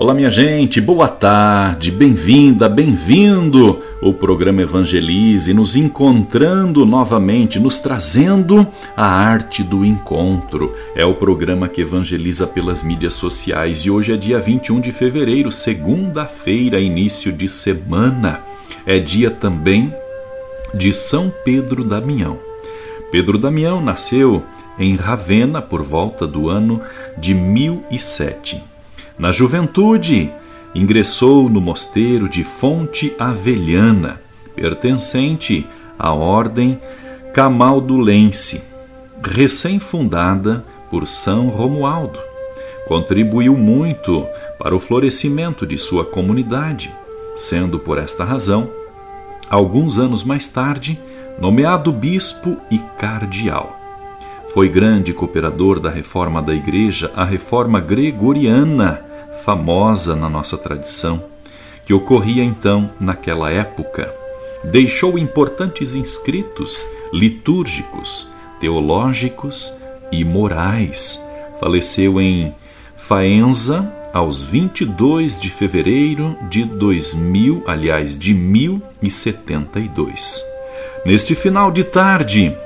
Olá, minha gente, boa tarde, bem-vinda, bem-vindo. O programa Evangelize nos encontrando novamente, nos trazendo a arte do encontro. É o programa que evangeliza pelas mídias sociais e hoje é dia 21 de fevereiro, segunda-feira, início de semana. É dia também de São Pedro Damião. Pedro Damião nasceu em Ravenna por volta do ano de 1007. Na juventude, ingressou no mosteiro de Fonte Avelhana, pertencente à ordem camaldulense, recém-fundada por São Romualdo. Contribuiu muito para o florescimento de sua comunidade, sendo por esta razão, alguns anos mais tarde, nomeado bispo e cardeal. Foi grande cooperador da reforma da Igreja, a reforma gregoriana, famosa na nossa tradição, que ocorria então naquela época. Deixou importantes inscritos litúrgicos, teológicos e morais. Faleceu em Faenza aos 22 de fevereiro de 2000, aliás, de 1072. Neste final de tarde,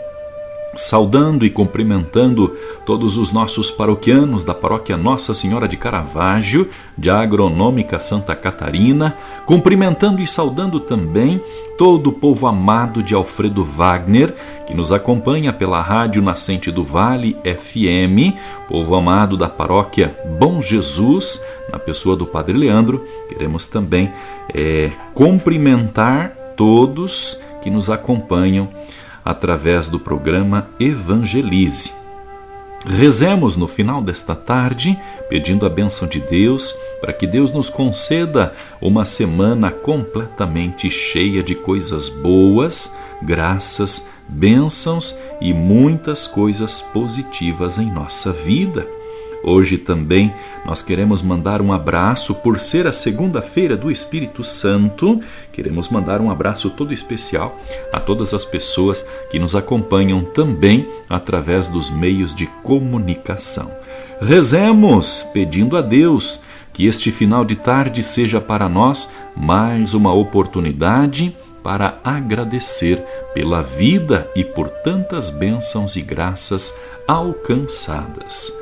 saudando e cumprimentando todos os nossos paroquianos da paróquia Nossa Senhora de Caravaggio, de Agronômica Santa Catarina, cumprimentando e saudando também todo o povo amado de Alfredo Wagner, que nos acompanha pela Rádio Nascente do Vale FM, povo amado da paróquia Bom Jesus, na pessoa do Padre Leandro, queremos também é, cumprimentar todos que nos acompanham através do programa Evangelize. Rezemos no final desta tarde, pedindo a bênção de Deus, para que Deus nos conceda uma semana completamente cheia de coisas boas, graças, bênçãos e muitas coisas positivas em nossa vida. Hoje também nós queremos mandar um abraço por ser a segunda-feira do Espírito Santo. Queremos mandar um abraço todo especial a todas as pessoas que nos acompanham também através dos meios de comunicação. Rezemos pedindo a Deus que este final de tarde seja para nós mais uma oportunidade para agradecer pela vida e por tantas bênçãos e graças alcançadas.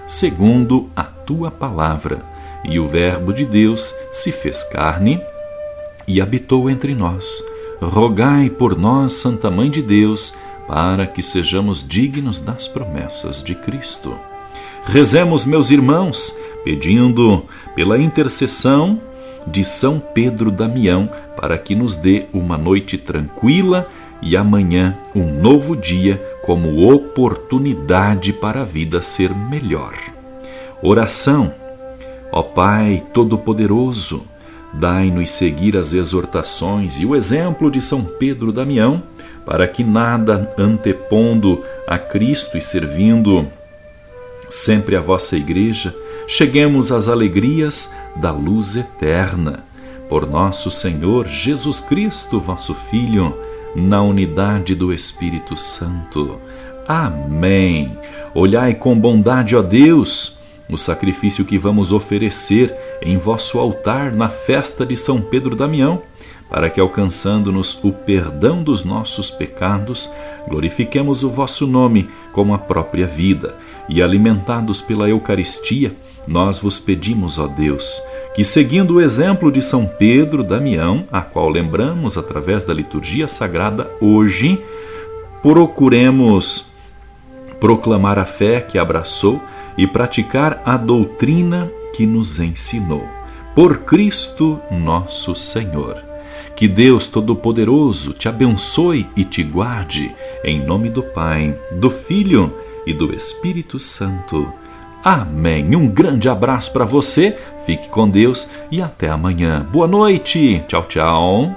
segundo a tua palavra. E o Verbo de Deus se fez carne e habitou entre nós. Rogai por nós, Santa Mãe de Deus, para que sejamos dignos das promessas de Cristo. Rezemos, meus irmãos, pedindo pela intercessão de São Pedro Damião, para que nos dê uma noite tranquila e amanhã um novo dia como oportunidade para a vida ser melhor. Oração. Ó Pai Todo-Poderoso, dai-nos seguir as exortações e o exemplo de São Pedro Damião, para que nada antepondo a Cristo e servindo sempre a vossa Igreja, cheguemos às alegrias da luz eterna. Por nosso Senhor Jesus Cristo, vosso Filho, na unidade do Espírito Santo. Amém. Olhai com bondade, ó Deus, o sacrifício que vamos oferecer em vosso altar na festa de São Pedro Damião, para que, alcançando-nos o perdão dos nossos pecados, glorifiquemos o vosso nome com a própria vida e, alimentados pela Eucaristia, nós vos pedimos, ó Deus, que, seguindo o exemplo de São Pedro Damião, a qual lembramos através da liturgia sagrada hoje, procuremos proclamar a fé que abraçou e praticar a doutrina que nos ensinou. Por Cristo nosso Senhor. Que Deus Todo-Poderoso te abençoe e te guarde, em nome do Pai, do Filho e do Espírito Santo. Amém. Um grande abraço para você, fique com Deus e até amanhã. Boa noite. Tchau, tchau.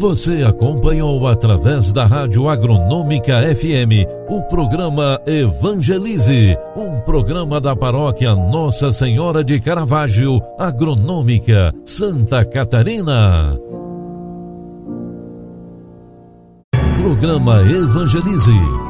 Você acompanhou através da Rádio Agronômica FM o programa Evangelize, um programa da paróquia Nossa Senhora de Caravaggio, Agronômica, Santa Catarina. Programa Evangelize.